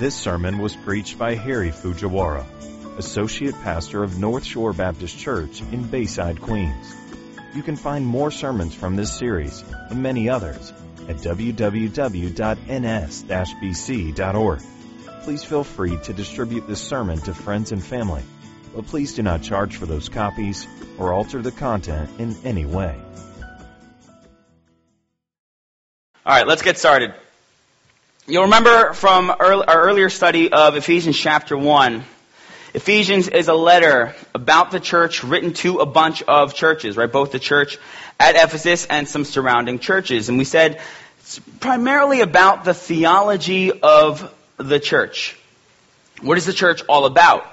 This sermon was preached by Harry Fujiwara, Associate Pastor of North Shore Baptist Church in Bayside, Queens. You can find more sermons from this series and many others at www.ns-bc.org. Please feel free to distribute this sermon to friends and family, but please do not charge for those copies or alter the content in any way. All right, let's get started. You'll remember from our earlier study of Ephesians chapter 1. Ephesians is a letter about the church written to a bunch of churches, right? Both the church at Ephesus and some surrounding churches. And we said it's primarily about the theology of the church. What is the church all about?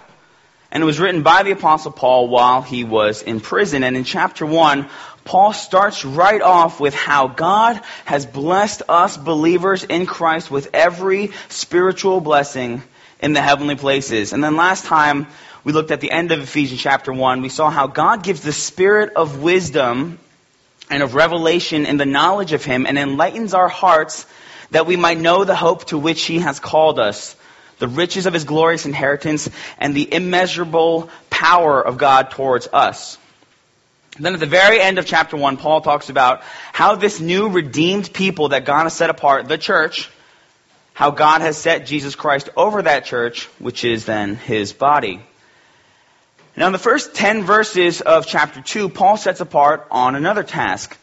And it was written by the apostle Paul while he was in prison. And in chapter 1, Paul starts right off with how God has blessed us believers in Christ with every spiritual blessing in the heavenly places. And then last time we looked at the end of Ephesians chapter 1, we saw how God gives the spirit of wisdom and of revelation in the knowledge of Him and enlightens our hearts that we might know the hope to which He has called us, the riches of His glorious inheritance, and the immeasurable power of God towards us. Then at the very end of chapter 1, Paul talks about how this new redeemed people that God has set apart, the church, how God has set Jesus Christ over that church, which is then his body. Now, in the first 10 verses of chapter 2, Paul sets apart on another task.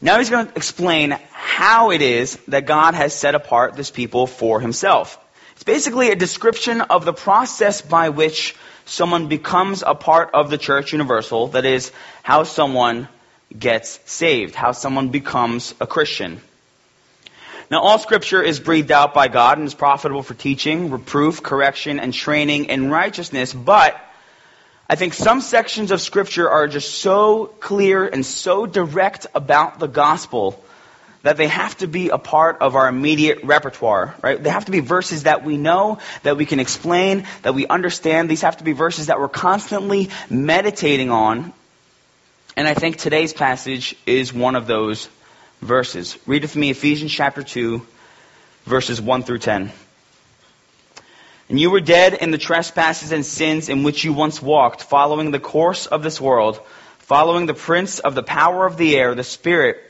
Now he's going to explain how it is that God has set apart this people for himself. It's basically a description of the process by which someone becomes a part of the church universal, that is, how someone gets saved, how someone becomes a Christian. Now, all scripture is breathed out by God and is profitable for teaching, reproof, correction, and training in righteousness, but I think some sections of scripture are just so clear and so direct about the gospel that they have to be a part of our immediate repertoire, right? They have to be verses that we know, that we can explain, that we understand. These have to be verses that we're constantly meditating on. And I think today's passage is one of those verses. Read with me Ephesians chapter 2, verses 1 through 10. And you were dead in the trespasses and sins in which you once walked, following the course of this world, following the prince of the power of the air, the spirit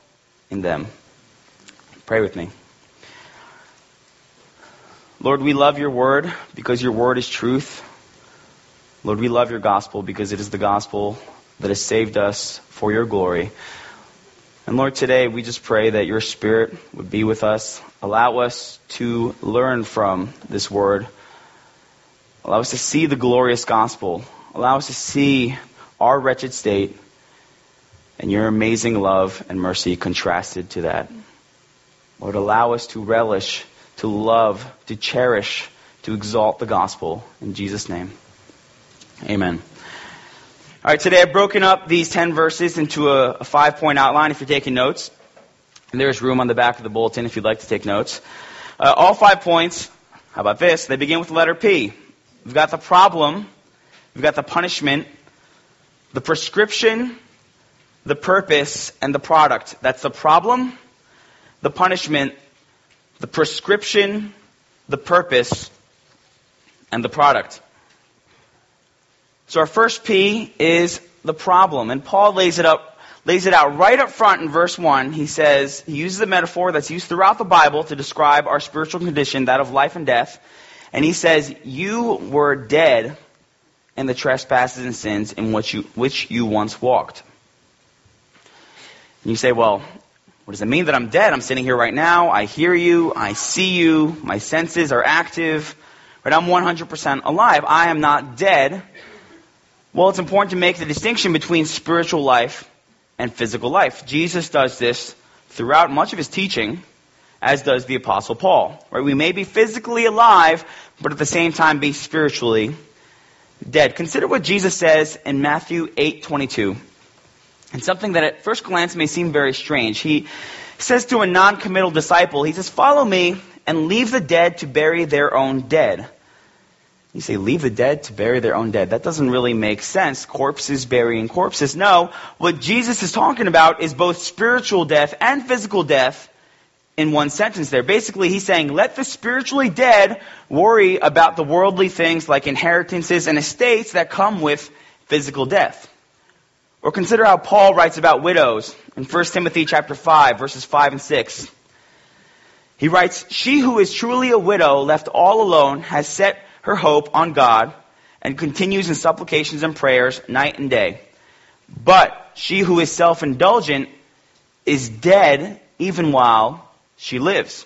in them. Pray with me. Lord, we love your word because your word is truth. Lord, we love your gospel because it is the gospel that has saved us for your glory. And Lord, today we just pray that your Spirit would be with us. Allow us to learn from this word. Allow us to see the glorious gospel. Allow us to see our wretched state and your amazing love and mercy contrasted to that. Lord, allow us to relish, to love, to cherish, to exalt the gospel. In Jesus' name, amen. All right, today I've broken up these 10 verses into a, a five point outline if you're taking notes. And there's room on the back of the bulletin if you'd like to take notes. Uh, all five points, how about this? They begin with the letter P. We've got the problem, we've got the punishment, the prescription, the purpose, and the product. That's the problem, the punishment, the prescription, the purpose, and the product. So our first P is the problem. And Paul lays it up lays it out right up front in verse 1. He says, he uses a metaphor that's used throughout the Bible to describe our spiritual condition, that of life and death. And he says, You were dead in the trespasses and sins in which you, which you once walked. You say, well, what does it mean that I'm dead? I'm sitting here right now. I hear you. I see you. My senses are active. Right? I'm 100% alive. I am not dead. Well, it's important to make the distinction between spiritual life and physical life. Jesus does this throughout much of his teaching, as does the apostle Paul. Right? We may be physically alive, but at the same time be spiritually dead. Consider what Jesus says in Matthew 8:22. And something that at first glance may seem very strange. He says to a non-committal disciple, he says, "Follow me and leave the dead to bury their own dead." You say, leave the dead to bury their own dead. That doesn't really make sense. Corpses burying corpses. No, what Jesus is talking about is both spiritual death and physical death in one sentence there. Basically, he's saying, let the spiritually dead worry about the worldly things like inheritances and estates that come with physical death. Or consider how Paul writes about widows in 1 Timothy chapter 5, verses 5 and 6. He writes, She who is truly a widow, left all alone, has set her hope on God and continues in supplications and prayers night and day. But she who is self-indulgent is dead even while she lives.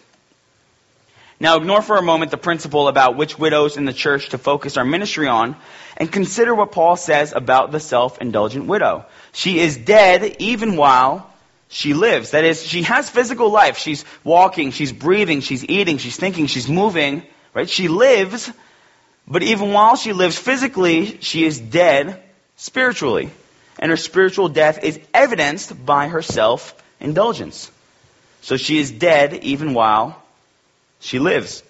Now ignore for a moment the principle about which widows in the church to focus our ministry on and consider what Paul says about the self-indulgent widow. She is dead even while she lives. That is, she has physical life. She's walking, she's breathing, she's eating, she's thinking, she's moving, right? She lives, but even while she lives physically, she is dead spiritually. And her spiritual death is evidenced by her self-indulgence. So she is dead even while she lives.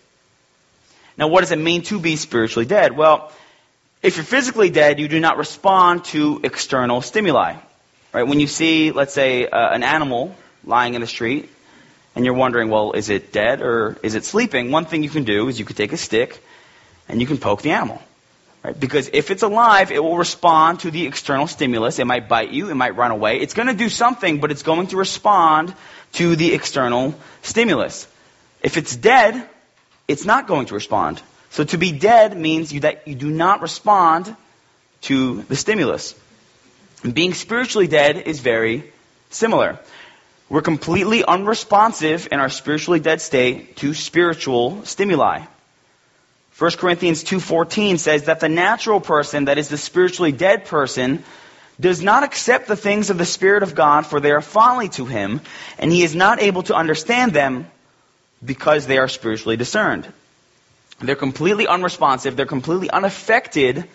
Now, what does it mean to be spiritually dead? Well, if you're physically dead, you do not respond to external stimuli. Right? When you see, let's say, uh, an animal lying in the street, and you're wondering, well, is it dead or is it sleeping? One thing you can do is you could take a stick and you can poke the animal. Right? Because if it's alive, it will respond to the external stimulus. It might bite you, it might run away. It's going to do something, but it's going to respond to the external stimulus. If it's dead, it's not going to respond. So to be dead means you, that you do not respond to the stimulus. And being spiritually dead is very similar. We're completely unresponsive in our spiritually dead state to spiritual stimuli. 1 Corinthians 2:14 says that the natural person, that is the spiritually dead person, does not accept the things of the Spirit of God, for they are folly to him, and he is not able to understand them because they are spiritually discerned. They're completely unresponsive, they're completely unaffected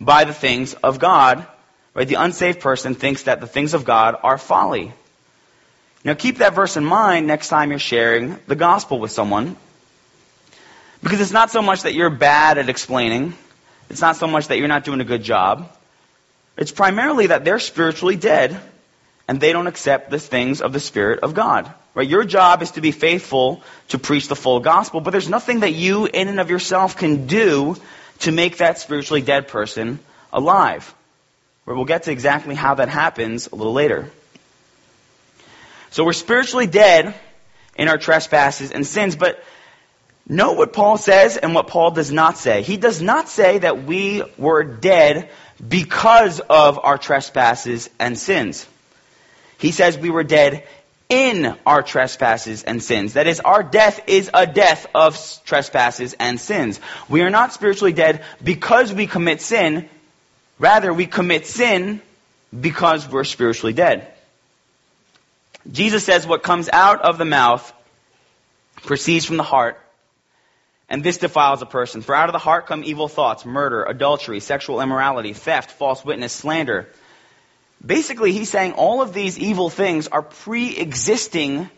by the things of God. Right? The unsaved person thinks that the things of God are folly. Now keep that verse in mind next time you're sharing the gospel with someone. Because it's not so much that you're bad at explaining. It's not so much that you're not doing a good job. It's primarily that they're spiritually dead and they don't accept the things of the Spirit of God. Right? Your job is to be faithful to preach the full gospel, but there's nothing that you in and of yourself can do to make that spiritually dead person alive. Right? We'll get to exactly how that happens a little later. So we're spiritually dead in our trespasses and sins, but Note what Paul says and what Paul does not say. He does not say that we were dead because of our trespasses and sins. He says we were dead in our trespasses and sins. That is, our death is a death of trespasses and sins. We are not spiritually dead because we commit sin. Rather, we commit sin because we're spiritually dead. Jesus says what comes out of the mouth proceeds from the heart and this defiles a person. For out of the heart come evil thoughts, murder, adultery, sexual immorality, theft, false witness, slander. Basically, he's saying all of these evil things are pre-existing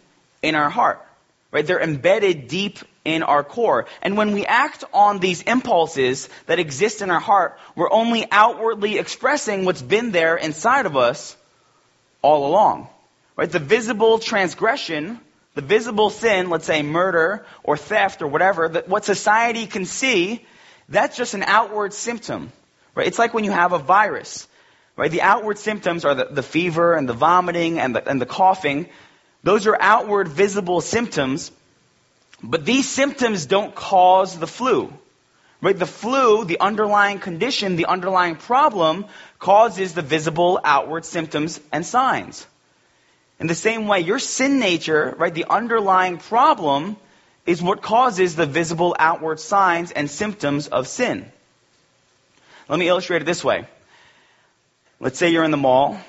in our heart. Right? They're embedded deep in our core. And when we act on these impulses that exist in our heart, we're only outwardly expressing what's been there inside of us all along. Right? The visible transgression the visible sin, let's say murder or theft or whatever, that what society can see, that's just an outward symptom. Right? It's like when you have a virus. Right? The outward symptoms are the, the fever and the vomiting and the, and the coughing. Those are outward visible symptoms, but these symptoms don't cause the flu. Right? The flu, the underlying condition, the underlying problem causes the visible outward symptoms and signs. In the same way, your sin nature, right, the underlying problem is what causes the visible outward signs and symptoms of sin. Let me illustrate it this way. Let's say you're in the mall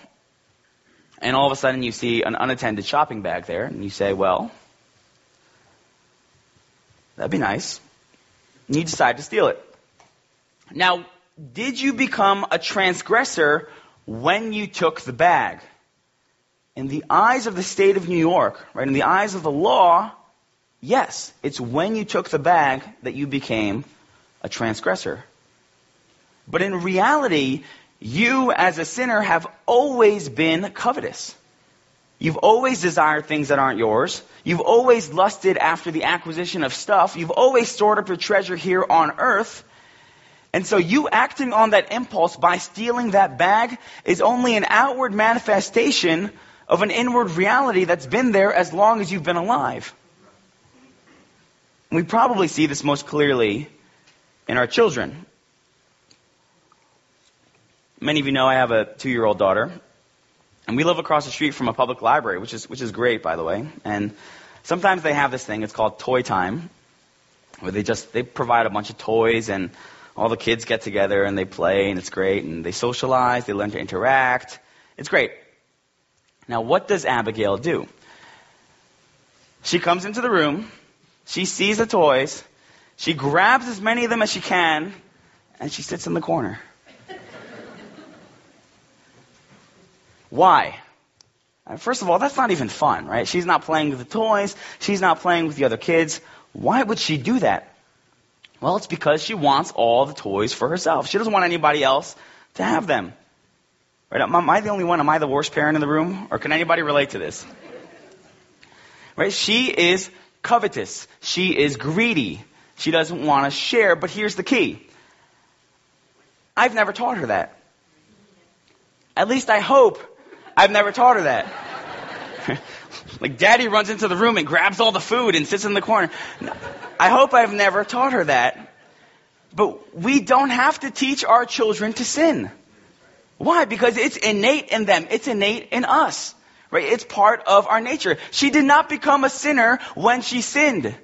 and all of a sudden you see an unattended shopping bag there and you say, well, that'd be nice. And you decide to steal it. Now, did you become a transgressor when you took the bag? In the eyes of the state of New York, right, in the eyes of the law, yes, it's when you took the bag that you became a transgressor. But in reality, you as a sinner have always been covetous. You've always desired things that aren't yours. You've always lusted after the acquisition of stuff. You've always stored up your treasure here on earth. And so you acting on that impulse by stealing that bag is only an outward manifestation of an inward reality that's been there as long as you've been alive. We probably see this most clearly in our children. Many of you know I have a two year old daughter, and we live across the street from a public library, which is, which is great, by the way. And sometimes they have this thing, it's called Toy Time, where they just, they provide a bunch of toys and all the kids get together and they play and it's great and they socialize, they learn to interact. It's great. Now, what does Abigail do? She comes into the room, she sees the toys, she grabs as many of them as she can, and she sits in the corner. Why? Uh, first of all, that's not even fun, right? She's not playing with the toys. She's not playing with the other kids. Why would she do that? Well, it's because she wants all the toys for herself. She doesn't want anybody else to have them. Right? Am I the only one? Am I the worst parent in the room? Or can anybody relate to this? Right? She is covetous. She is greedy. She doesn't want to share. But here's the key. I've never taught her that. At least I hope I've never taught her that. like daddy runs into the room and grabs all the food and sits in the corner. I hope I've never taught her that. But we don't have to teach our children to sin. Why? Because it's innate in them. It's innate in us. Right? It's part of our nature. She did not become a sinner when she sinned.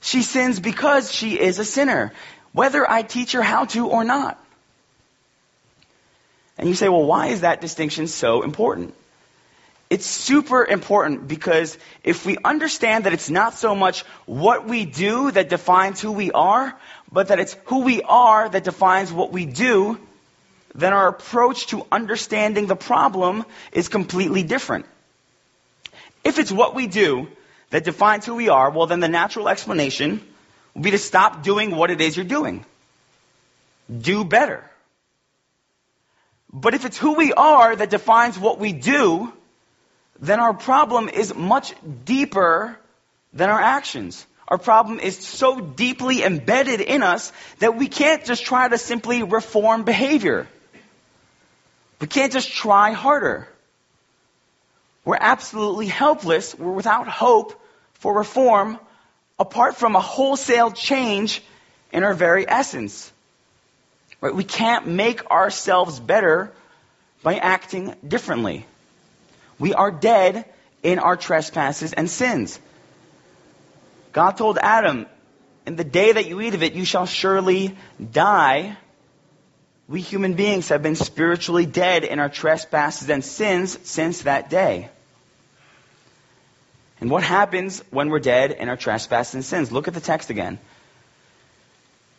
She sins because she is a sinner. Whether I teach her how to or not. And you say, well, why is that distinction so important? It's super important because if we understand that it's not so much what we do that defines who we are, but that it's who we are that defines what we do, then our approach to understanding the problem is completely different. If it's what we do that defines who we are, well, then the natural explanation would be to stop doing what it is you're doing. Do better. But if it's who we are that defines what we do, then our problem is much deeper than our actions. Our problem is so deeply embedded in us that we can't just try to simply reform behavior. We can't just try harder. We're absolutely helpless. We're without hope for reform apart from a wholesale change in our very essence. Right? We can't make ourselves better by acting differently. We are dead in our trespasses and sins. God told Adam, in the day that you eat of it, you shall surely die. We human beings have been spiritually dead in our trespasses and sins since that day. And what happens when we're dead in our trespasses and sins? Look at the text again.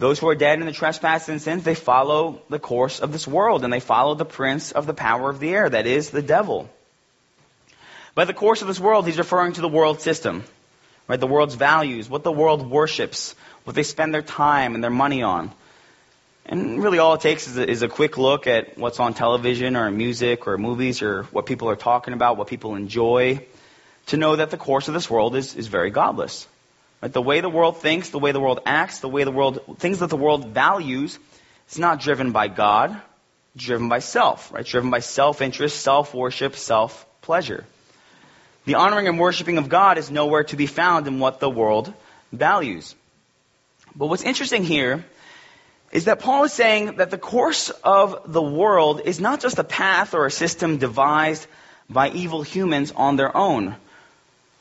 those who are dead in the trespasses and sins, they follow the course of this world and they follow the prince of the power of the air, that is, the devil. By the course of this world, he's referring to the world system, right? The world's values, what the world worships, what they spend their time and their money on. And really all it takes is a, is a quick look at what's on television or music or movies or what people are talking about, what people enjoy, to know that the course of this world is, is very godless. Right? The way the world thinks, the way the world acts, the way the world, things that the world values, it's not driven by God, driven by self, right? Driven by self-interest, self-worship, self-pleasure. The honoring and worshiping of God is nowhere to be found in what the world values. But what's interesting here is that Paul is saying that the course of the world is not just a path or a system devised by evil humans on their own.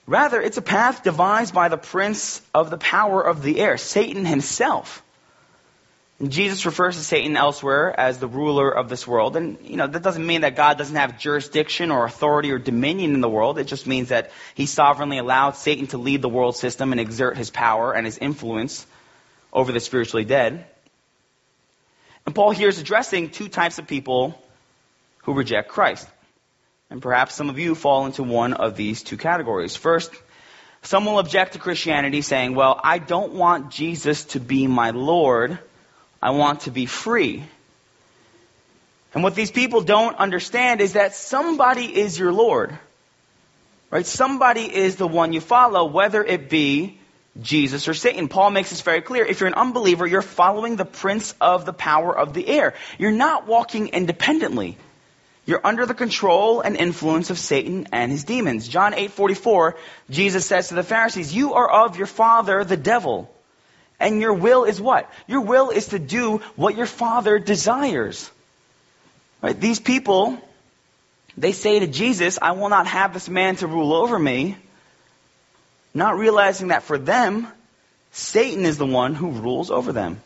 Rather, it's a path devised by the prince of the power of the air, Satan himself. And Jesus refers to Satan elsewhere as the ruler of this world. And, you know, that doesn't mean that God doesn't have jurisdiction or authority or dominion in the world. It just means that he sovereignly allowed Satan to lead the world system and exert his power and his influence over the spiritually dead. And Paul here is addressing two types of people who reject Christ. And perhaps some of you fall into one of these two categories. First, some will object to Christianity saying, well, I don't want Jesus to be my Lord. I want to be free. And what these people don't understand is that somebody is your Lord. Right? Somebody is the one you follow, whether it be Jesus or Satan. Paul makes this very clear. If you're an unbeliever, you're following the prince of the power of the air. You're not walking independently. You're under the control and influence of Satan and his demons. John 8:44, Jesus says to the Pharisees, "You are of your father the devil, and your will is what? Your will is to do what your father desires." Right? These people they say to Jesus, "I will not have this man to rule over me." not realizing that for them, Satan is the one who rules over them.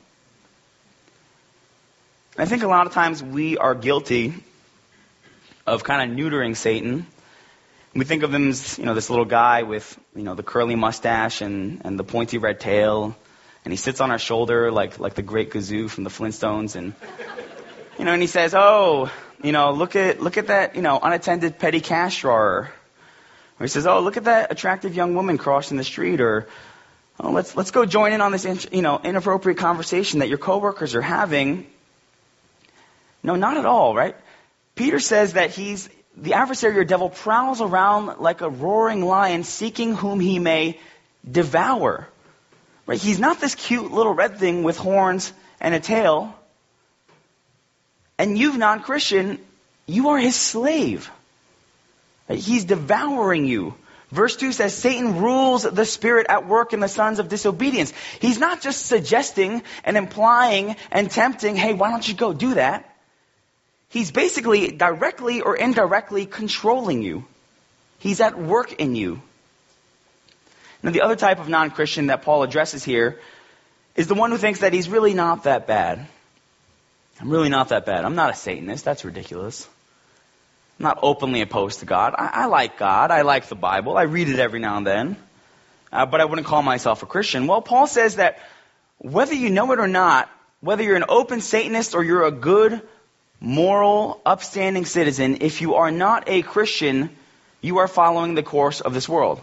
I think a lot of times we are guilty of kind of neutering Satan. We think of him as, you know, this little guy with, you know, the curly mustache and, and the pointy red tail. And he sits on our shoulder like, like the great Gazoo from the Flintstones. And, you know, and he says, oh, you know, look at, look at that, you know, unattended petty cash drawer. Or he says, "Oh, look at that attractive young woman crossing the street," or oh, "Let's let's go join in on this you know inappropriate conversation that your coworkers are having." No, not at all, right? Peter says that he's the adversary or devil prowls around like a roaring lion, seeking whom he may devour. Right? He's not this cute little red thing with horns and a tail. And you, non-Christian, you are his slave. He's devouring you. Verse 2 says Satan rules the spirit at work in the sons of disobedience. He's not just suggesting and implying and tempting, hey, why don't you go do that? He's basically directly or indirectly controlling you. He's at work in you. Now, the other type of non Christian that Paul addresses here is the one who thinks that he's really not that bad. I'm really not that bad. I'm not a Satanist. That's ridiculous. I'm not openly opposed to God. I, I, like God. I like the Bible. I read it every now and then. Uh, but I wouldn't call myself a Christian. Well, Paul says that whether you know it or not, whether you're an open Satanist or you're a good, moral, upstanding citizen, if you are not a Christian, you are following the course of this world.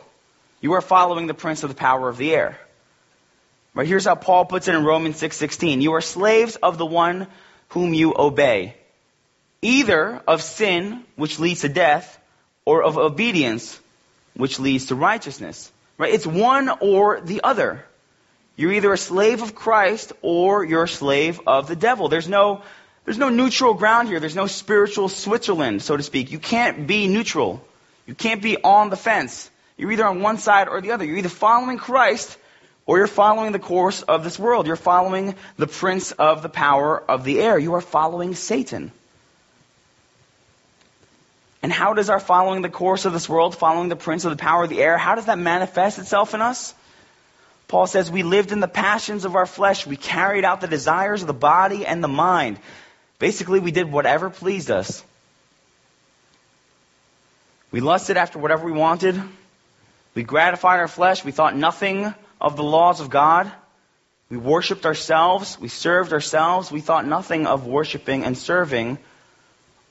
You are following the prince of the power of the air. Right, here's how Paul puts it in Romans 6:16. You are slaves of the one whom you obey either of sin, which leads to death, or of obedience, which leads to righteousness. Right? It's one or the other. You're either a slave of Christ or you're a slave of the devil. There's no, there's no neutral ground here. There's no spiritual Switzerland, so to speak. You can't be neutral. You can't be on the fence. You're either on one side or the other. You're either following Christ or you're following the course of this world. You're following the prince of the power of the air. You are following Satan. And how does our following the course of this world, following the prince of the power of the air, how does that manifest itself in us? Paul says we lived in the passions of our flesh. We carried out the desires of the body and the mind. Basically, we did whatever pleased us. We lusted after whatever we wanted. We gratified our flesh. We thought nothing of the laws of God. We worshiped ourselves. We served ourselves. We thought nothing of worshiping and serving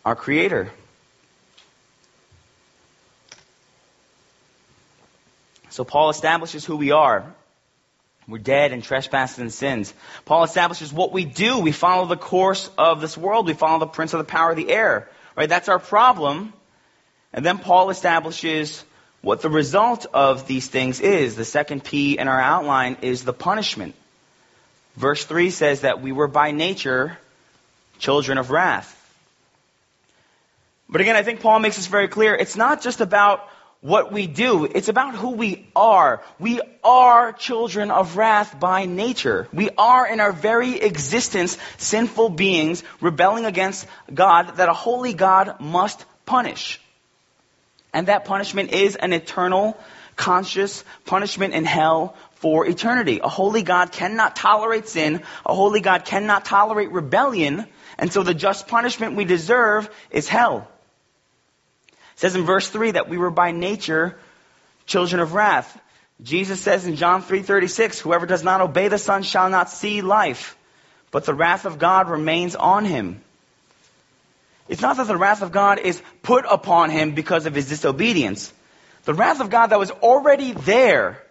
our Creator. So Paul establishes who we are. We're dead in trespasses and sins. Paul establishes what we do. We follow the course of this world. We follow the prince of the power of the air. Right? That's our problem. And then Paul establishes what the result of these things is. The second P in our outline is the punishment. Verse 3 says that we were by nature children of wrath. But again, I think Paul makes this very clear. It's not just about what we do. It's about who we are. We are children of wrath by nature. We are in our very existence sinful beings rebelling against God that a holy God must punish. And that punishment is an eternal, conscious punishment in hell for eternity. A holy God cannot tolerate sin. A holy God cannot tolerate rebellion. And so the just punishment we deserve is hell. Says in verse 3 that we were by nature children of wrath. Jesus says in John 3:36, whoever does not obey the Son shall not see life, but the wrath of God remains on him. It's not that the wrath of God is put upon him because of his disobedience. The wrath of God that was already there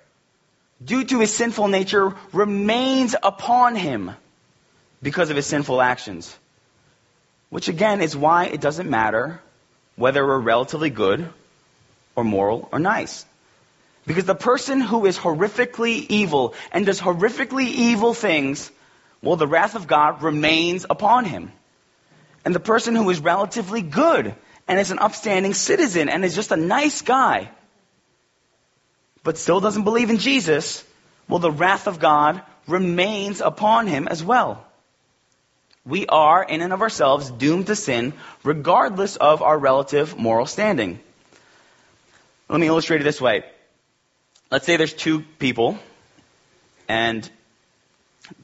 due to his sinful nature remains upon him because of his sinful actions. Which again is why it doesn't matter whether we're relatively good or moral or nice. Because the person who is horrifically evil and does horrifically evil things, well, the wrath of God remains upon him. And the person who is relatively good and is an upstanding citizen and is just a nice guy, but still doesn't believe in Jesus, well, the wrath of God remains upon him as well we are, in and of ourselves, doomed to sin, regardless of our relative moral standing. Let me illustrate it this way. Let's say there's two people, and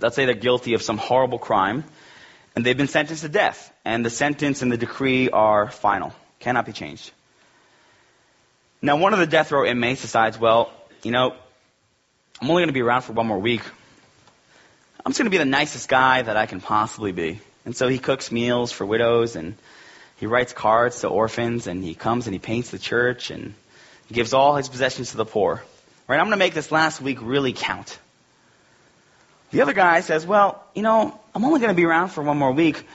let's say they're guilty of some horrible crime, and they've been sentenced to death, and the sentence and the decree are final, cannot be changed. Now, one of the death row inmates decides, well, you know, I'm only going to be around for one more week. I'm just going to be the nicest guy that I can possibly be. And so he cooks meals for widows and he writes cards to orphans and he comes and he paints the church and he gives all his possessions to the poor. Right? I'm going to make this last week really count. The other guy says, well, you know, I'm only going to be around for one more week.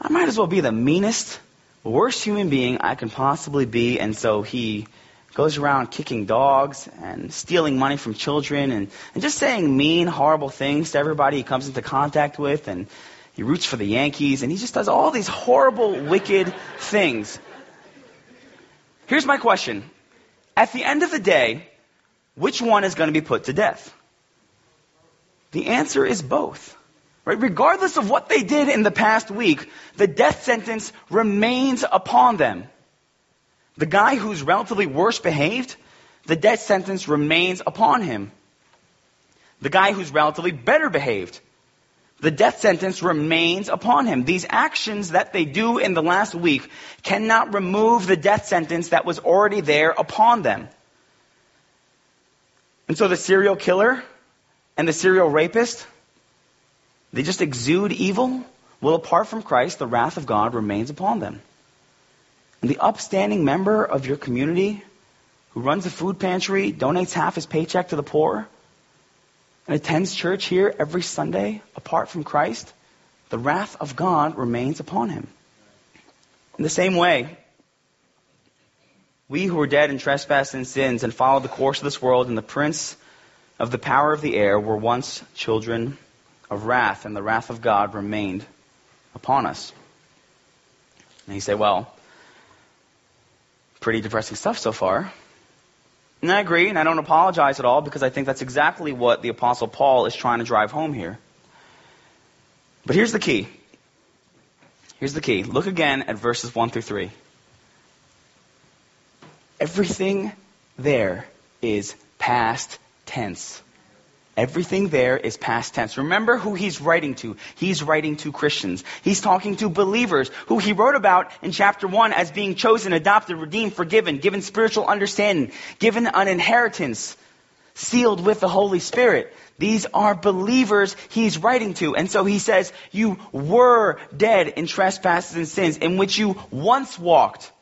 I might as well be the meanest, worst human being I can possibly be. And so he goes around kicking dogs and stealing money from children and, and just saying mean, horrible things to everybody he comes into contact with. And he roots for the Yankees and he just does all these horrible, wicked things. Here's my question. At the end of the day, which one is going to be put to death? The answer is both. Right? Regardless of what they did in the past week, the death sentence remains upon them. The guy who's relatively worse behaved, the death sentence remains upon him. The guy who's relatively better behaved, the death sentence remains upon him. These actions that they do in the last week cannot remove the death sentence that was already there upon them. And so the serial killer and the serial rapist, they just exude evil. Well, apart from Christ, the wrath of God remains upon them. And the upstanding member of your community who runs a food pantry, donates half his paycheck to the poor, and attends church here every Sunday apart from Christ, the wrath of God remains upon him. In the same way, we who were dead in trespasses and sins and followed the course of this world and the prince of the power of the air were once children of wrath, and the wrath of God remained upon us. And you say, well, pretty depressing stuff so far. And I agree, and I don't apologize at all because I think that's exactly what the Apostle Paul is trying to drive home here. But here's the key. Here's the key. Look again at verses 1 through 3. Everything there is past tense. Everything there is past tense. Remember who he's writing to. He's writing to Christians. He's talking to believers who he wrote about in chapter 1 as being chosen, adopted, redeemed, forgiven, given spiritual understanding, given an inheritance, sealed with the Holy Spirit. These are believers he's writing to. And so he says, You were dead in trespasses and sins in which you once walked.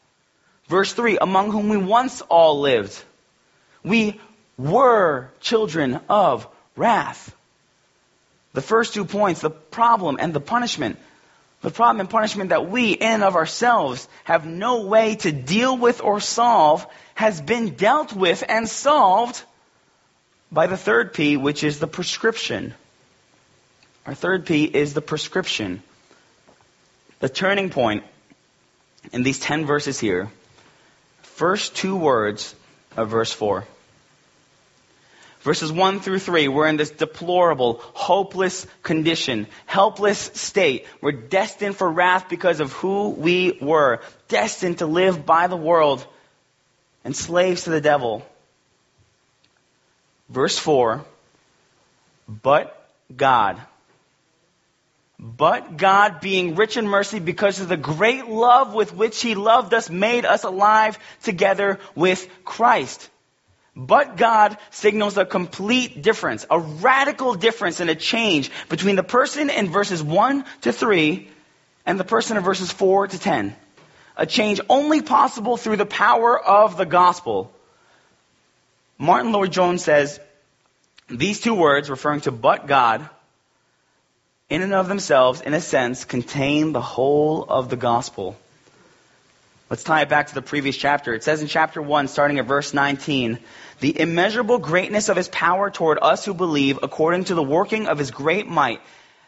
Verse 3 Among whom we once all lived. We were children of wrath. The first two points, the problem and the punishment. The problem and punishment that we, in of ourselves, have no way to deal with or solve, has been dealt with and solved by the third P, which is the prescription. Our third P is the prescription. The turning point in these 10 verses here, first two words of verse 4. Verses 1 through 3, we're in this deplorable, hopeless condition, helpless state. We're destined for wrath because of who we were, destined to live by the world and slaves to the devil. Verse 4, but God. But God, being rich in mercy because of the great love with which He loved us, made us alive together with Christ. But God signals a complete difference, a radical difference and a change between the person in verses 1 to 3 and the person in verses 4 to 10. A change only possible through the power of the gospel. Martyn Lloyd-Jones says, these two words, referring to but God, in and of themselves, in a sense, contain the whole of the gospel. Let's tie it back to the previous chapter. It says in chapter 1, starting at verse 19, the immeasurable greatness of his power toward us who believe, according to the working of his great might,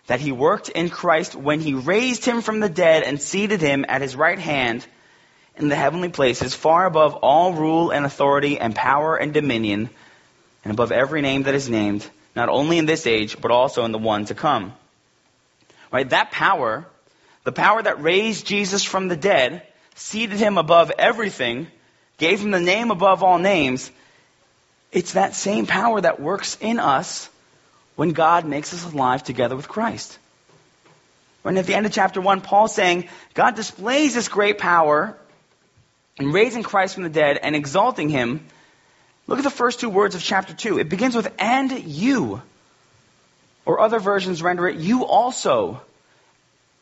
that he worked in Christ when he raised him from the dead and seated him at his right hand in the heavenly places, far above all rule and authority and power and dominion, and above every name that is named, not only in this age, but also in the one to come. Right? That power, the power that raised Jesus from the dead, seated him above everything, gave him the name above all names, it's that same power that works in us when God makes us alive together with Christ. And at the end of chapter 1, Paul's saying, God displays this great power in raising Christ from the dead and exalting him. Look at the first two words of chapter 2. It begins with, and you. Or other versions render it, you also.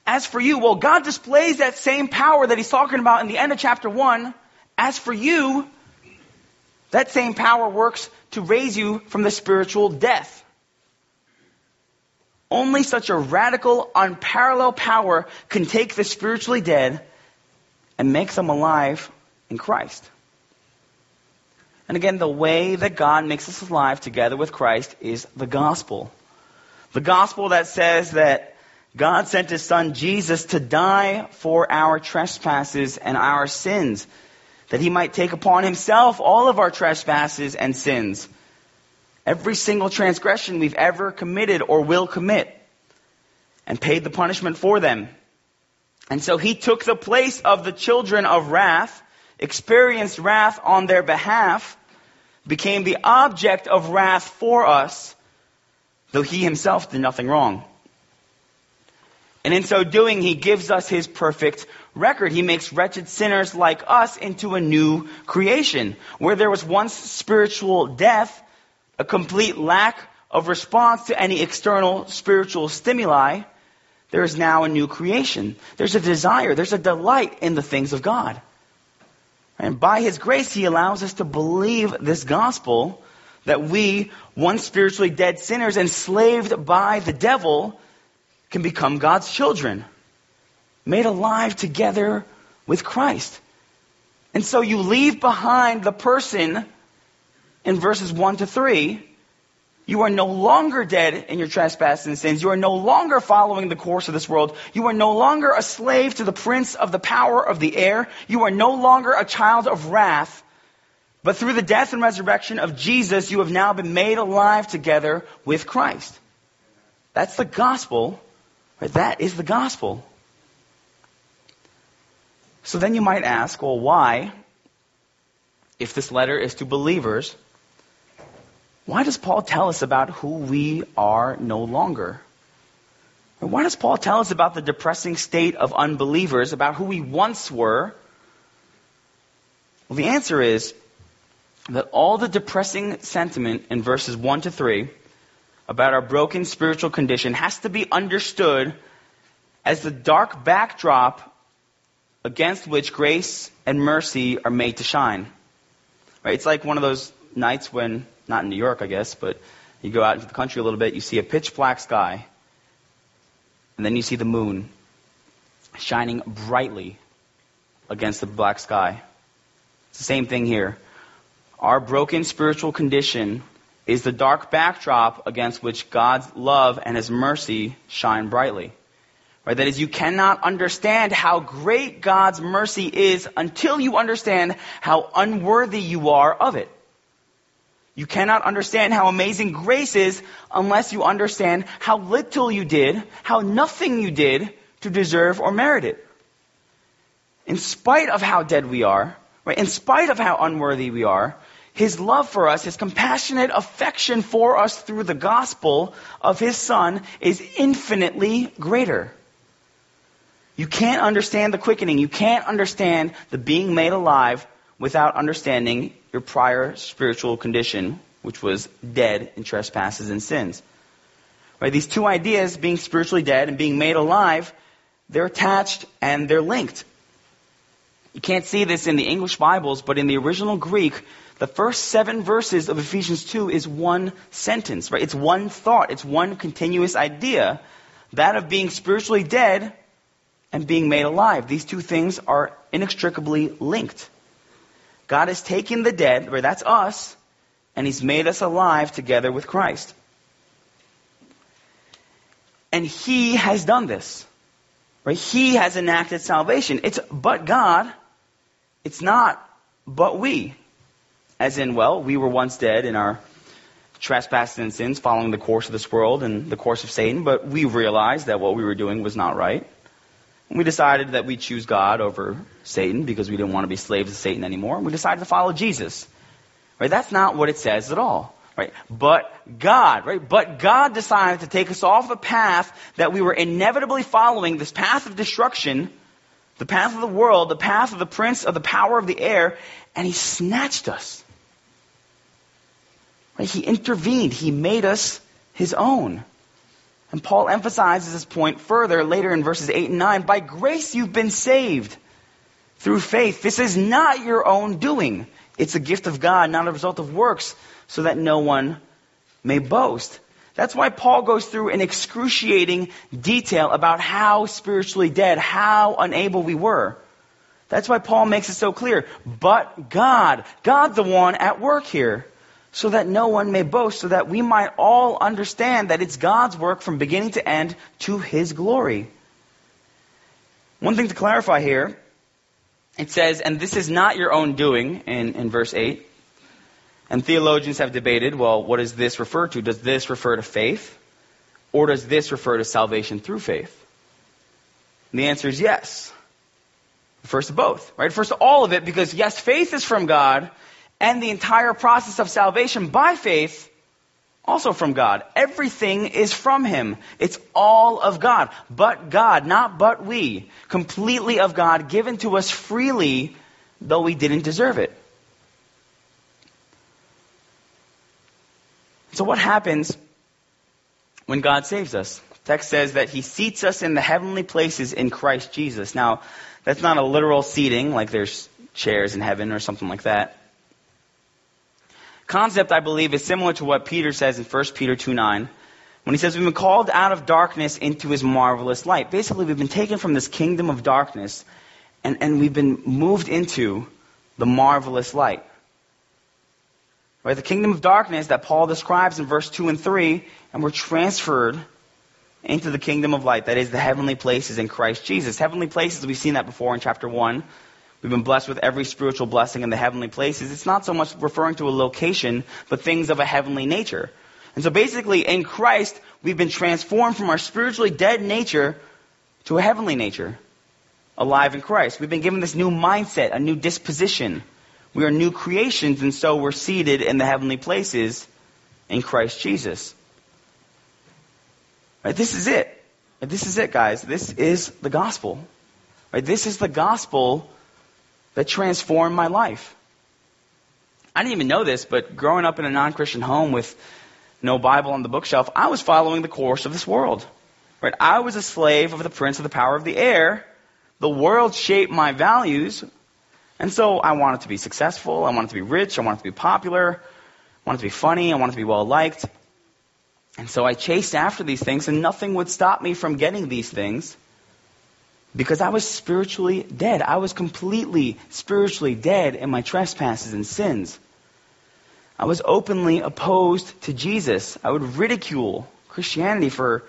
As for you, well, God displays that same power that he's talking about in the end of chapter 1. As for you, that same power works to raise you from the spiritual death. Only such a radical, unparalleled power can take the spiritually dead and make them alive in Christ. And again, the way that God makes us alive together with Christ is the gospel. The gospel that says that God sent his son Jesus to die for our trespasses and our sins that he might take upon himself all of our trespasses and sins, every single transgression we've ever committed or will commit, and paid the punishment for them. And so he took the place of the children of wrath, experienced wrath on their behalf, became the object of wrath for us, though he himself did nothing wrong. And in so doing, he gives us his perfect record. He makes wretched sinners like us into a new creation. Where there was once spiritual death, a complete lack of response to any external spiritual stimuli, there is now a new creation. There's a desire, there's a delight in the things of God. And by His grace, He allows us to believe this gospel that we, once spiritually dead sinners enslaved by the devil, can become God's children made alive together with Christ. And so you leave behind the person in verses 1 to 3. You are no longer dead in your trespasses and sins. You are no longer following the course of this world. You are no longer a slave to the prince of the power of the air. You are no longer a child of wrath. But through the death and resurrection of Jesus, you have now been made alive together with Christ. That's the gospel. Right? That is the gospel. So then you might ask, well, why, if this letter is to believers, why does Paul tell us about who we are no longer? And why does Paul tell us about the depressing state of unbelievers, about who we once were? Well, the answer is that all the depressing sentiment in verses 1 to 3 about our broken spiritual condition has to be understood as the dark backdrop against which grace and mercy are made to shine. Right? It's like one of those nights when, not in New York, I guess, but You go out into the country a little bit, you see a pitch black sky, and then you see the moon shining brightly against the black sky. It's the same thing here. Our broken spiritual condition is the dark backdrop against which God's love and His mercy shine brightly. Right? That is, you cannot understand how great God's mercy is until you understand how unworthy you are of it. You cannot understand how amazing grace is unless you understand how little you did, how nothing you did to deserve or merit it. In spite of how dead we are, right, in spite of how unworthy we are, his love for us, his compassionate affection for us through the gospel of his son is infinitely greater. You can't understand the quickening. You can't understand the being made alive without understanding your prior spiritual condition, which was dead in trespasses and sins. Right? These two ideas, being spiritually dead and being made alive, they're attached and they're linked. You can't see this in the English Bibles, but in the original Greek, the first seven verses of Ephesians 2 is one sentence, right? It's one thought. It's one continuous idea. That of being spiritually dead and being made alive. These two things are inextricably linked. God has taken the dead, where that's us, and He's made us alive together with Christ. And He has done this. Right? He has enacted salvation. It's but God. It's not but we. As in, well, we were once dead in our trespasses and sins, following the course of this world and the course of Satan, but we realized that what we were doing was not right. And we decided that we'd choose God over Satan because we didn't want to be slaves to Satan anymore. And we decided to follow Jesus. Right? That's not what it says at all. Right? But God, right? But God decided to take us off the path that we were inevitably following, this path of destruction, the path of the world, the path of the prince of the power of the air, and He snatched us. He intervened. He made us His own. And Paul emphasizes this point further later in verses 8 and 9. By grace you've been saved through faith. This is not your own doing. It's a gift of God, not a result of works, so that no one may boast. That's why Paul goes through an excruciating detail about how spiritually dead, how unable we were. That's why Paul makes it so clear. But God, God's the one at work here so that no one may boast, so that we might all understand that it's God's work from beginning to end to His glory. One thing to clarify here, it says, and this is not your own doing in, in verse 8. And theologians have debated, well, what does this refer to? Does this refer to faith? Or does this refer to salvation through faith? And the answer is yes. First to both, right? First to all of it because yes, faith is from God, and the entire process of salvation by faith also from God. Everything is from Him. It's all of God. But God, not but we. Completely of God, given to us freely, though we didn't deserve it. So what happens when God saves us? text says that He seats us in the heavenly places in Christ Jesus. Now, that's not a literal seating, like there's chairs in heaven or something like that concept, I believe, is similar to what Peter says in 1 Peter 2 9. When he says, We've been called out of darkness into his marvelous light. Basically, we've been taken from this kingdom of darkness and, and we've been moved into the marvelous light. Right? The kingdom of darkness that Paul describes in verse 2 and 3, and we're transferred into the kingdom of light, that is the heavenly places in Christ Jesus. Heavenly places, we've seen that before in chapter 1. We've been blessed with every spiritual blessing in the heavenly places. It's not so much referring to a location, but things of a heavenly nature. And so basically, in Christ, we've been transformed from our spiritually dead nature to a heavenly nature, alive in Christ. We've been given this new mindset, a new disposition. We are new creations, and so we're seated in the heavenly places in Christ Jesus. Right, this is it. This is it, guys. This is the gospel. Right, this is the gospel that transformed my life. I didn't even know this, but growing up in a non Christian home with no Bible on the bookshelf, I was following the course of this world. Right? I was a slave of the prince of the power of the air. The world shaped my values. And so I wanted to be successful. I wanted to be rich. I wanted to be popular. I wanted to be funny. I wanted to be well liked. And so I chased after these things, and nothing would stop me from getting these things because I was spiritually dead. I was completely spiritually dead in my trespasses and sins. I was openly opposed to Jesus. I would ridicule Christianity for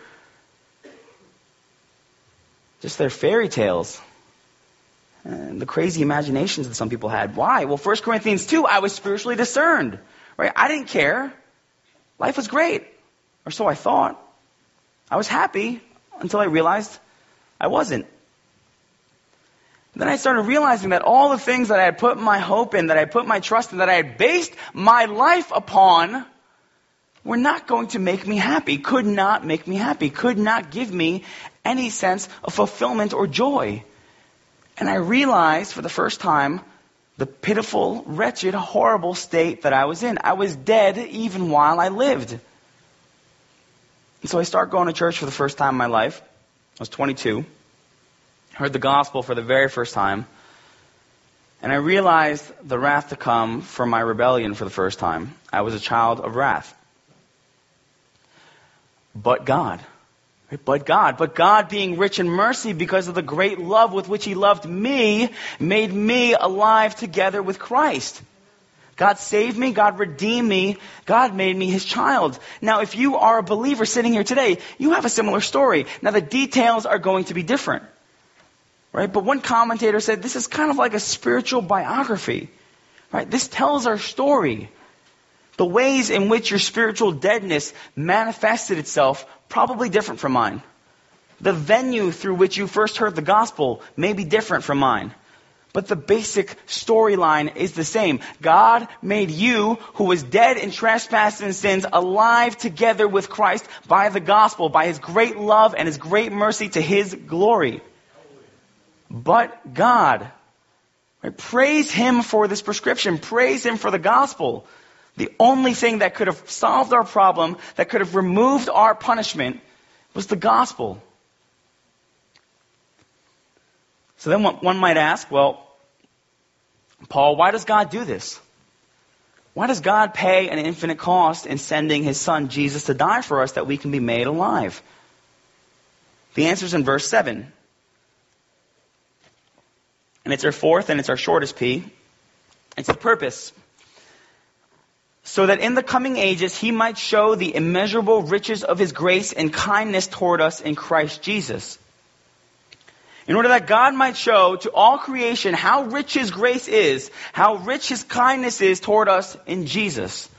just their fairy tales and the crazy imaginations that some people had. Why? Well, 1 Corinthians 2, I was spiritually discerned. Right? I didn't care. Life was great. Or so I thought. I was happy until I realized I wasn't. Then I started realizing that all the things that I had put my hope in, that I had put my trust in, that I had based my life upon, were not going to make me happy, could not make me happy, could not give me any sense of fulfillment or joy. And I realized for the first time the pitiful, wretched, horrible state that I was in. I was dead even while I lived. And so I start going to church for the first time in my life. I was 22 heard the gospel for the very first time, and I realized the wrath to come from my rebellion for the first time. I was a child of wrath. But God. But God. But God, being rich in mercy because of the great love with which He loved me, made me alive together with Christ. God saved me. God redeemed me. God made me his child. Now, if you are a believer sitting here today, you have a similar story. Now, the details are going to be different. Right? But one commentator said this is kind of like a spiritual biography. Right? This tells our story. The ways in which your spiritual deadness manifested itself probably different from mine. The venue through which you first heard the gospel may be different from mine. But the basic storyline is the same. God made you, who was dead in trespasses and sins, alive together with Christ by the gospel, by his great love and his great mercy to his glory but God. Right? Praise Him for this prescription. Praise Him for the gospel. The only thing that could have solved our problem, that could have removed our punishment, was the gospel. So then one might ask, well, Paul, why does God do this? Why does God pay an infinite cost in sending his son Jesus to die for us that we can be made alive? The answer is in verse 7. And it's our fourth and it's our shortest P. It's the purpose. So that in the coming ages he might show the immeasurable riches of his grace and kindness toward us in Christ Jesus. In order that God might show to all creation how rich his grace is, how rich his kindness is toward us in Jesus.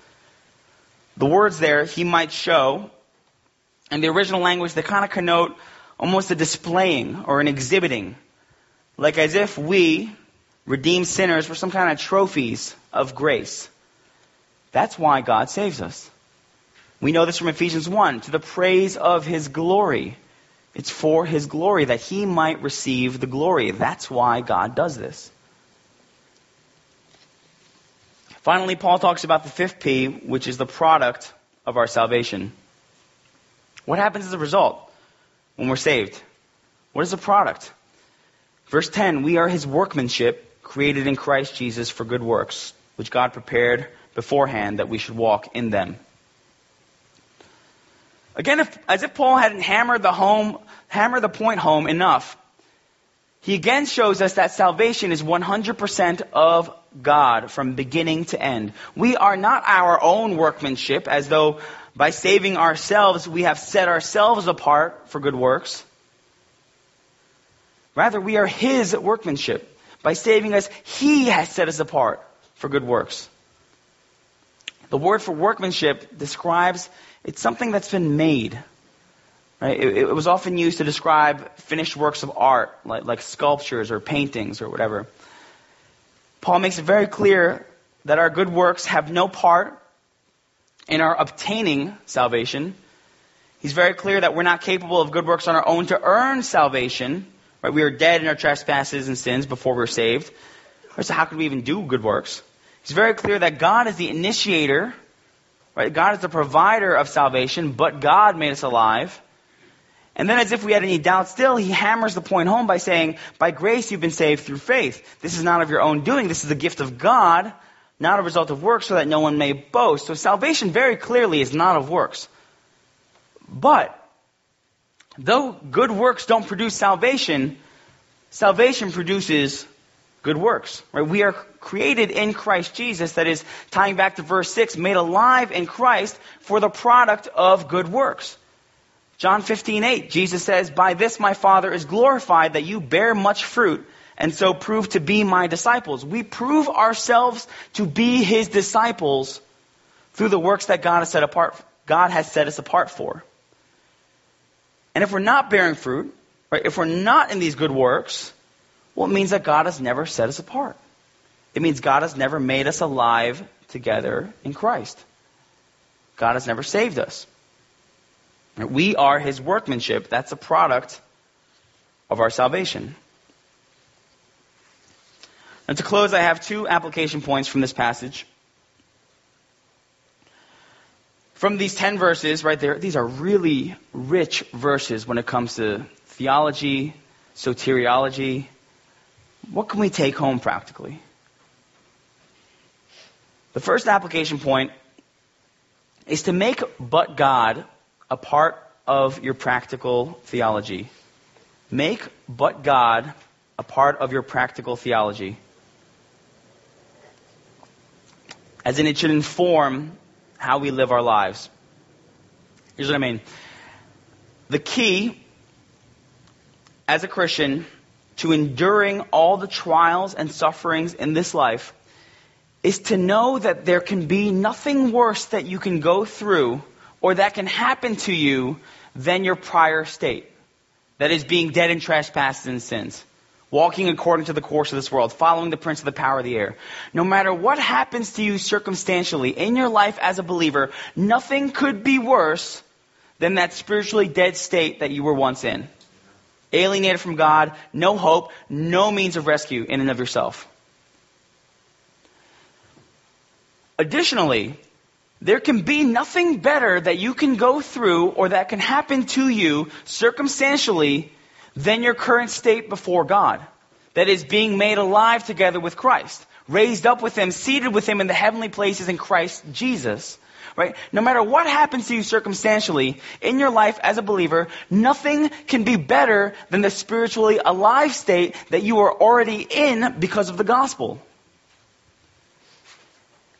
The words there, he might show, in the original language, they kind of connote almost a displaying or an exhibiting like as if we, redeemed sinners, were some kind of trophies of grace. That's why God saves us. We know this from Ephesians 1 to the praise of his glory. It's for his glory that he might receive the glory. That's why God does this. Finally, Paul talks about the fifth P, which is the product of our salvation. What happens as a result when we're saved? What is the product? Verse 10 We are his workmanship, created in Christ Jesus for good works, which God prepared beforehand that we should walk in them. Again, if, as if Paul hadn't hammered the home, hammered the point home enough, he again shows us that salvation is 100% of God from beginning to end. We are not our own workmanship as though by saving ourselves we have set ourselves apart for good works. Rather, we are His workmanship. By saving us, He has set us apart for good works. The word for workmanship describes it's something that's been made. Right? It, it was often used to describe finished works of art, like, like sculptures or paintings or whatever. Paul makes it very clear that our good works have no part in our obtaining salvation. He's very clear that we're not capable of good works on our own to earn salvation. Right? We were dead in our trespasses and sins before we were saved. Right? So how could we even do good works? It's very clear that God is the initiator. Right? God is the provider of salvation, but God made us alive. And then, as if we had any doubt still, he hammers the point home by saying, By grace you've been saved through faith. This is not of your own doing. This is a gift of God, not a result of works, so that no one may boast. So salvation very clearly is not of works. But, though good works don't produce salvation, salvation produces good works. Right? We are created in Christ Jesus, that is, tying back to verse 6, made alive in Christ for the product of good works. John 15, 8, Jesus says, By this my Father is glorified that you bear much fruit and so prove to be my disciples. We prove ourselves to be his disciples through the works that God has set apart, God has set us apart for. And if we're not bearing fruit, right, if we're not in these good works, well, it means that God has never set us apart. It means God has never made us alive together in Christ. God has never saved us. We are his workmanship. That's a product of our salvation. And to close, I have two application points from this passage. From these 10 verses right there, these are really rich verses when it comes to theology, soteriology. What can we take home practically? The first application point is to make but God a part of your practical theology. Make but God a part of your practical theology. As in, it should inform how we live our lives. Here's what I mean. The key, as a Christian, to enduring all the trials and sufferings in this life is to know that there can be nothing worse that you can go through or that can happen to you than your prior state. That is being dead in trespasses and sins. Walking according to the course of this world, following the prince of the power of the air. No matter what happens to you circumstantially in your life as a believer, nothing could be worse than that spiritually dead state that you were once in. Alienated from God, no hope, no means of rescue in and of yourself. Additionally, there can be nothing better that you can go through or that can happen to you circumstantially than your current state before God. That is being made alive together with Christ, raised up with Him, seated with Him in the heavenly places in Christ Jesus. Right? No matter what happens to you circumstantially in your life as a believer, nothing can be better than the spiritually alive state that you are already in because of the gospel.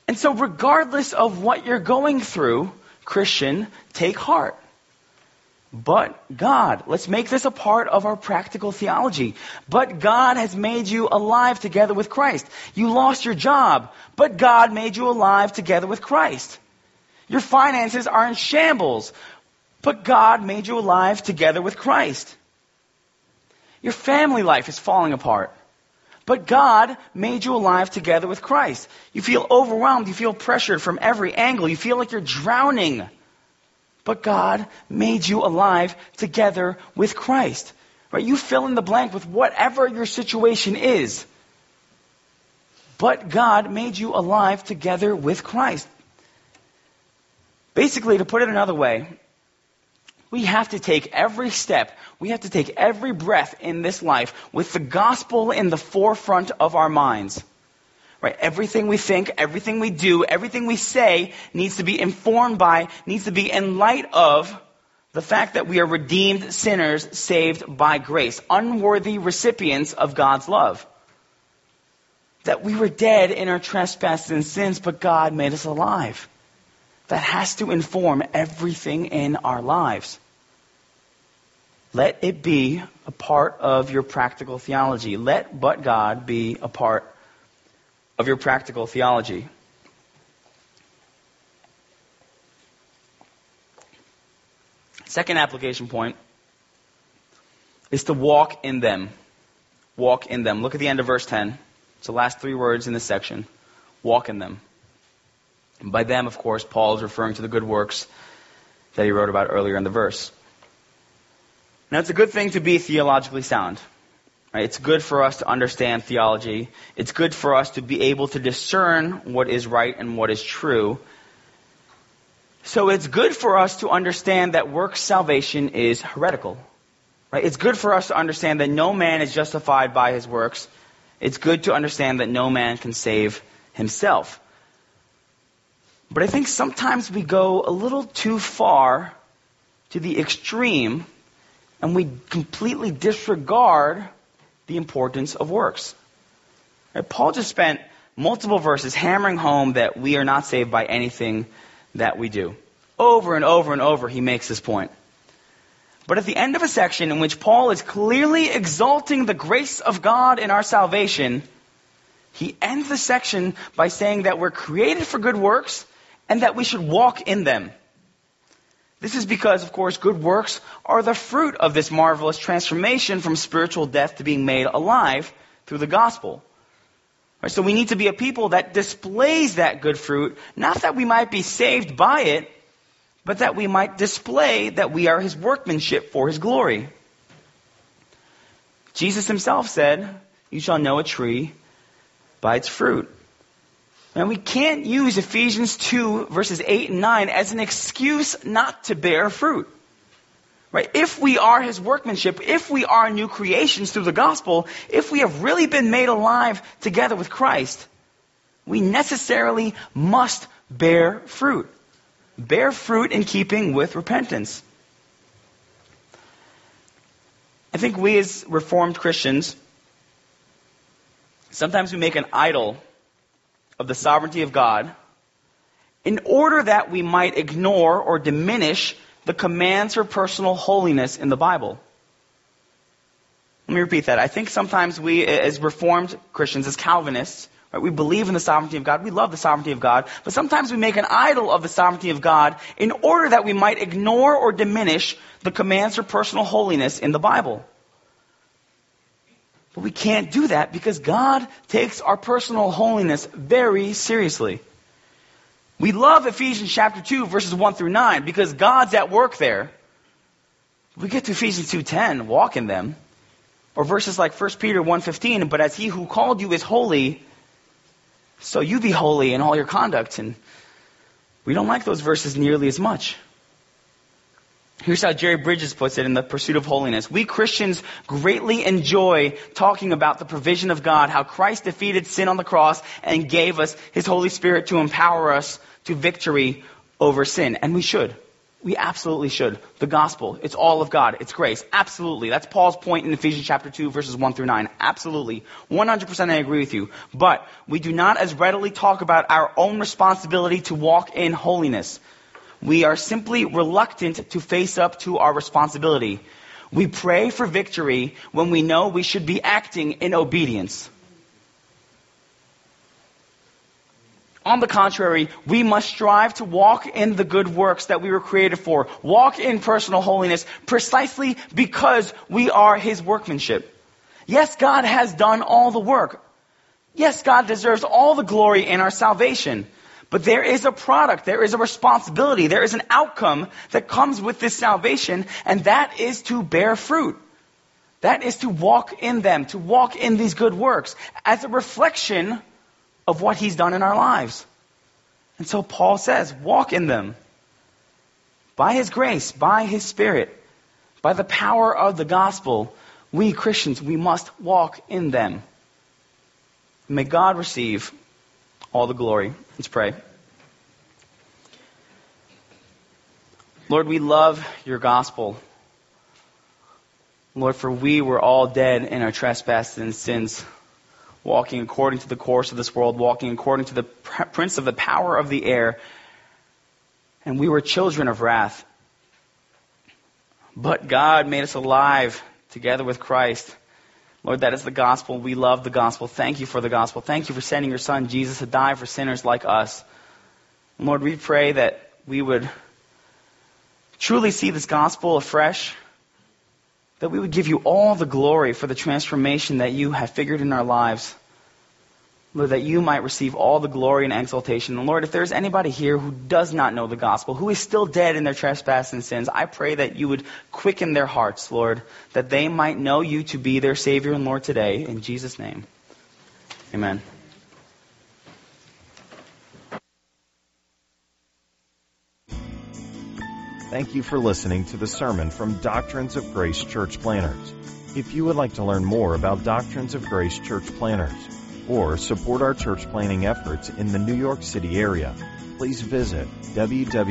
And so, regardless of what you're going through, Christian, take heart. But God, let's make this a part of our practical theology. But God has made you alive together with Christ. You lost your job, but God made you alive together with Christ. Your finances are in shambles, but God made you alive together with Christ. Your family life is falling apart, but God made you alive together with Christ. You feel overwhelmed. You feel pressured from every angle. You feel like you're drowning. But God made you alive together with Christ. Right? You fill in the blank with whatever your situation is. But God made you alive together with Christ. Basically, to put it another way, we have to take every step, we have to take every breath in this life with the gospel in the forefront of our minds. Right? Everything we think, everything we do, everything we say needs to be informed by, needs to be in light of the fact that we are redeemed sinners saved by grace, unworthy recipients of God's love. That we were dead in our trespasses and sins, but God made us alive. That has to inform everything in our lives. Let it be a part of your practical theology. Let but God be a part of your practical theology. Second application point is to walk in them. Walk in them. Look at the end of verse 10. It's the last three words in this section. Walk in them. And by them, of course, Paul is referring to the good works that he wrote about earlier in the verse. Now, it's a good thing to be theologically sound. Right? It's good for us to understand theology. It's good for us to be able to discern what is right and what is true. So it's good for us to understand that works salvation is heretical. Right? It's good for us to understand that no man is justified by his works. It's good to understand that no man can save himself. But I think sometimes we go a little too far to the extreme and we completely disregard the importance of works. Right? Paul just spent multiple verses hammering home that we are not saved by anything that we do. Over and over and over, he makes this point. But at the end of a section in which Paul is clearly exalting the grace of God in our salvation, he ends the section by saying that we're created for good works and that we should walk in them. This is because, of course, good works are the fruit of this marvelous transformation from spiritual death to being made alive through the gospel. Right, so we need to be a people that displays that good fruit, not that we might be saved by it, but that we might display that we are his workmanship for his glory. Jesus himself said, You shall know a tree by its fruit. And we can't use Ephesians 2 verses 8 and 9 as an excuse not to bear fruit. Right? If we are his workmanship, if we are new creations through the gospel, if we have really been made alive together with Christ, we necessarily must bear fruit. Bear fruit in keeping with repentance. I think we as Reformed Christians, sometimes we make an idol of the sovereignty of God in order that we might ignore or diminish the commands for personal holiness in the Bible. Let me repeat that. I think sometimes we, as Reformed Christians, as Calvinists, right, we believe in the sovereignty of God. We love the sovereignty of God. But sometimes we make an idol of the sovereignty of God in order that we might ignore or diminish the commands for personal holiness in the Bible. But we can't do that because God takes our personal holiness very seriously. We love Ephesians chapter 2 verses 1 through 9 because God's at work there. We get to Ephesians 2:10, walk in them. Or verses like 1 Peter 1:15, but as he who called you is holy, so you be holy in all your conduct and we don't like those verses nearly as much. Here's how Jerry Bridges puts it in The Pursuit of Holiness. We Christians greatly enjoy talking about the provision of God, how Christ defeated sin on the cross and gave us His Holy Spirit to empower us to victory over sin. And we should. We absolutely should. The gospel, it's all of God. It's grace. Absolutely. That's Paul's point in Ephesians chapter 2 verses 1 through 9. Absolutely. 100% I agree with you. But we do not as readily talk about our own responsibility to walk in holiness. We are simply reluctant to face up to our responsibility. We pray for victory when we know we should be acting in obedience. On the contrary, we must strive to walk in the good works that we were created for. Walk in personal holiness precisely because we are His workmanship. Yes, God has done all the work. Yes, God deserves all the glory in our salvation. But there is a product, there is a responsibility, there is an outcome that comes with this salvation, and that is to bear fruit. That is to walk in them, to walk in these good works as a reflection of what He's done in our lives. And so Paul says, walk in them. By His grace, by His Spirit, by the power of the gospel, we Christians, we must walk in them. May God receive all the glory. Let's pray. Lord, we love your gospel. Lord, for we were all dead in our trespasses and sins, walking according to the course of this world, walking according to the prince of the power of the air, and we were children of wrath. But God made us alive together with Christ. Lord, that is the gospel. We love the gospel. Thank you for the gospel. Thank you for sending your son Jesus to die for sinners like us. Lord, we pray that we would truly see this gospel afresh, that we would give you all the glory for the transformation that you have figured in our lives. Lord, that you might receive all the glory and exaltation. And Lord, if there's anybody here who does not know the gospel, who is still dead in their trespasses and sins, I pray that you would quicken their hearts, Lord, that they might know you to be their Savior and Lord today. In Jesus' name. Amen. Thank you for listening to the sermon from Doctrines of Grace Church Planters. If you would like to learn more about Doctrines of Grace Church Planters, or support our church planting efforts in the New York City area, please visit www.dg-cp.org.